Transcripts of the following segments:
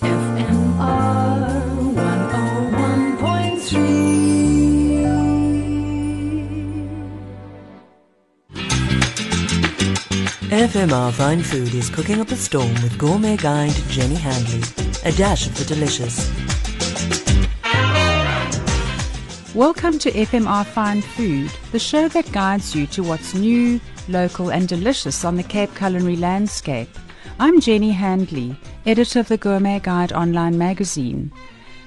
FMR 101.3. FMR Fine Food is cooking up a storm with gourmet guide Jenny Handley. A dash of the delicious. Welcome to FMR Fine Food, the show that guides you to what's new, local, and delicious on the Cape culinary landscape. I'm Jenny Handley, editor of the Gourmet Guide online magazine.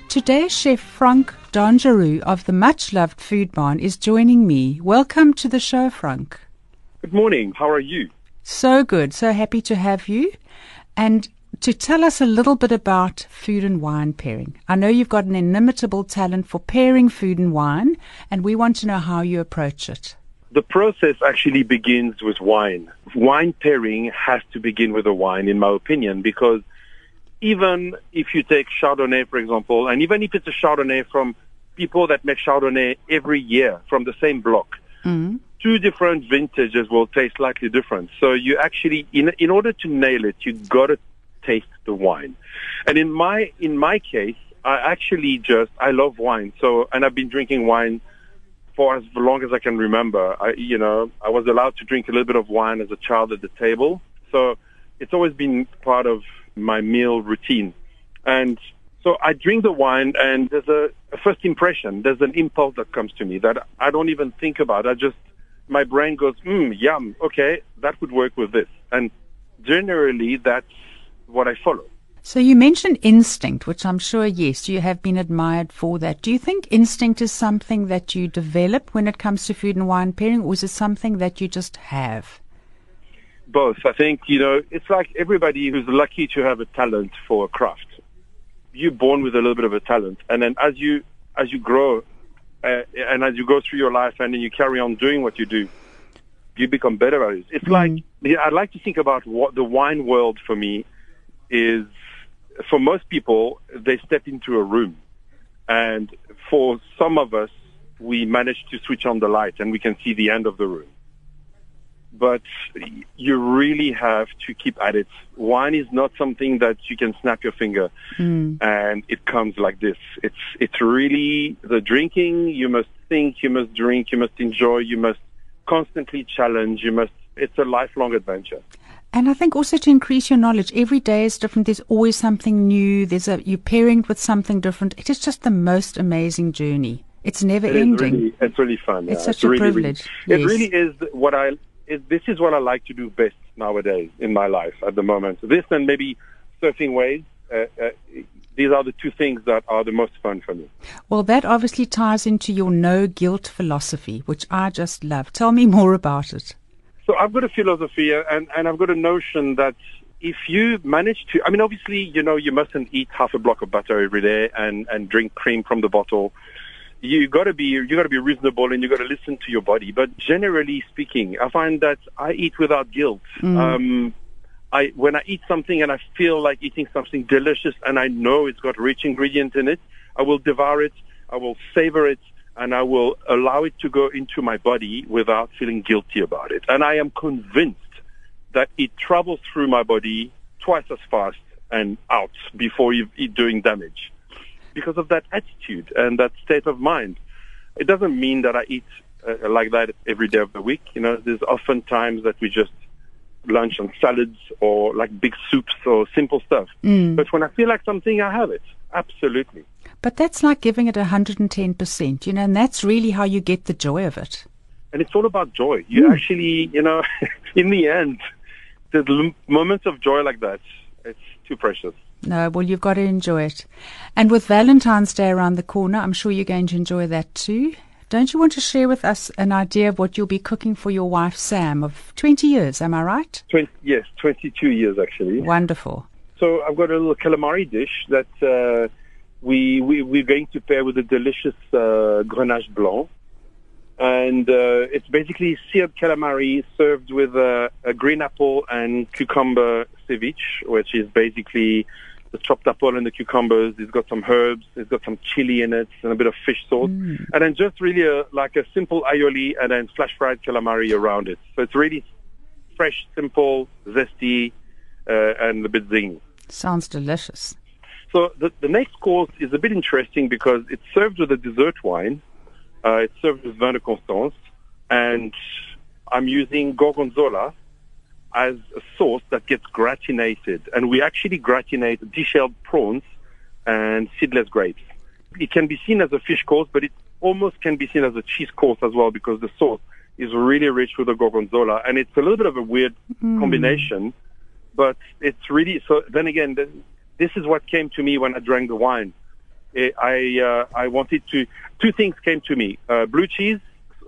Today, Chef Franck Dangereux of the much loved Foodbarn is joining me. Welcome to the show, Franck. Good morning. How are you? So good. So happy to have you. And to tell us a little bit about food and wine pairing. I know you've got an inimitable talent for pairing food and wine, and we want to know how you approach it. The process actually begins with wine. Wine pairing has to begin with a wine, in my opinion, because even if you take Chardonnay, for example, and even if it's a Chardonnay from people that make Chardonnay every year from the same block, mm-hmm. two different vintages will taste slightly different. So you actually, in, in order to nail it, you got to taste the wine. And in my, in my case, I actually just, I love wine. So, and I've been drinking wine for as long as I can remember. I, you know, I was allowed to drink a little bit of wine as a child at the table. So it's always been part of my meal routine. And so I drink the wine and there's a, a first impression. There's an impulse that comes to me that I don't even think about. I just, my brain goes, hmm, yum. Okay. That would work with this. And generally that's what I follow. So you mentioned instinct, which I'm sure, yes, you have been admired for that. Do you think instinct is something that you develop when it comes to food and wine pairing, or is it something that you just have? Both. I think, you know, it's like everybody who's lucky to have a talent for a craft. You're born with a little bit of a talent, and then as you as you grow, uh, and as you go through your life, and then you carry on doing what you do, you become better at it. It's mm. like I'd like to think about what the wine world for me is for most people, they step into a room. And for some of us, we manage to switch on the light and we can see the end of the room. But you really have to keep at it. Wine is not something that you can snap your finger mm. and it comes like this. It's, it's really the drinking. You must think, you must drink, you must enjoy, you must constantly challenge, you must, it's a lifelong adventure. And I think also to increase your knowledge, every day is different. There's always something new. There's a you're pairing with something different. It is just the most amazing journey. It's never it ending. Really, it's really fun. It's yeah. such it's a really, privilege. Really, yes. It really is what I. It, this is what I like to do best nowadays in my life at the moment. This and maybe surfing waves. Uh, uh, these are the two things that are the most fun for me. Well, that obviously ties into your no guilt philosophy, which I just love. Tell me more about it. So I've got a philosophy and, and I've got a notion that if you manage to, I mean, obviously, you know, you mustn't eat half a block of butter every day and, and drink cream from the bottle. You gotta be, you gotta be reasonable and you gotta listen to your body. But generally speaking, I find that I eat without guilt. Mm. Um, I, when I eat something and I feel like eating something delicious and I know it's got rich ingredients in it, I will devour it. I will savor it and I will allow it to go into my body without feeling guilty about it. And I am convinced that it travels through my body twice as fast and out before it doing damage because of that attitude and that state of mind. It doesn't mean that I eat uh, like that every day of the week. You know, there's often times that we just lunch on salads or like big soups or simple stuff. Mm. But when I feel like something, I have it. Absolutely. But that's like giving it 110%, you know, and that's really how you get the joy of it. And it's all about joy. You mm. actually, you know, in the end, the moments of joy like that, it's too precious. No, well, you've got to enjoy it. And with Valentine's Day around the corner, I'm sure you're going to enjoy that too. Don't you want to share with us an idea of what you'll be cooking for your wife, Sam, of 20 years? Am I right? 20, yes, 22 years actually. Wonderful. So I've got a little calamari dish that uh, we, we we're going to pair with a delicious uh, Grenache Blanc, and uh, it's basically seared calamari served with a, a green apple and cucumber ceviche, which is basically the chopped apple and the cucumbers. It's got some herbs. It's got some chili in it and a bit of fish sauce. Mm. And then just really a, like a simple aioli and then flash fried calamari around it. So it's really fresh, simple, zesty, uh, and a bit zingy. Sounds delicious. So the, the next course is a bit interesting because it's served with a dessert wine. Uh, it's served with vin de Constance, and I'm using gorgonzola as a sauce that gets gratinated, and we actually gratinate the deshelled prawns and seedless grapes. It can be seen as a fish course, but it almost can be seen as a cheese course as well because the sauce is really rich with the gorgonzola, and it's a little bit of a weird mm. combination, but it's really so. Then again, this is what came to me when I drank the wine. I uh, I wanted to two things came to me: uh, blue cheese,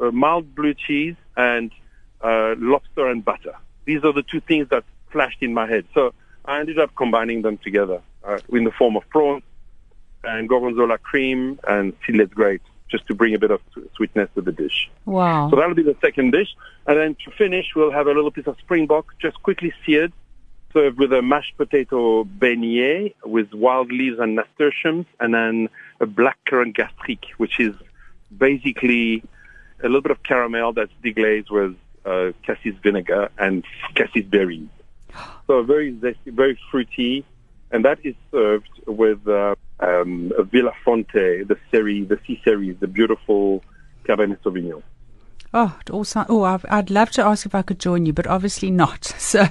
uh, mild blue cheese, and uh, lobster and butter. These are the two things that flashed in my head. So I ended up combining them together uh, in the form of prawns and gorgonzola cream and seedless grapes, just to bring a bit of sweetness to the dish. Wow! So that'll be the second dish, and then to finish, we'll have a little piece of springbok, just quickly seared served with a mashed potato beignet with wild leaves and nasturtiums, and then a black currant gastrique, which is basically a little bit of caramel that's deglazed with uh, cassis vinegar and cassis berries. So very zesty, very fruity, and that is served with uh, um, a Vilafonté, the series, the C series, the beautiful Cabernet Sauvignon. Oh, it all sound, oh, I'd love to ask if I could join you, but obviously not. So,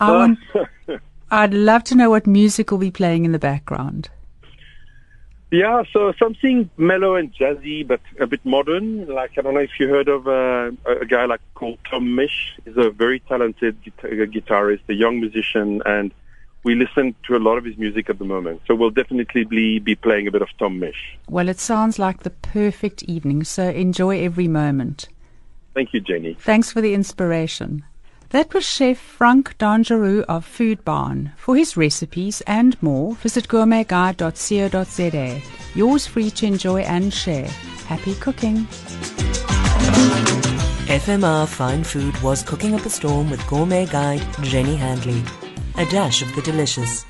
I want, I'd love to know what music will be playing in the background. Yeah, so something mellow and jazzy, but a bit modern. Like I don't know if you heard of uh, a guy like called Tom Misch. He's a very talented guitarist, a young musician, and we listen to a lot of his music at the moment. So we'll definitely be, be playing a bit of Tom Misch. Well, it sounds like the perfect evening. So enjoy every moment. Thank you, Jenny. Thanks for the inspiration. That was Chef Franck Dangereux of Foodbarn. For his recipes and more, visit gourmetguide.co.za. Yours free to enjoy and share. Happy cooking. FMR Fine Food was cooking up a storm with gourmet guide Jenny Handley. A dash of the delicious.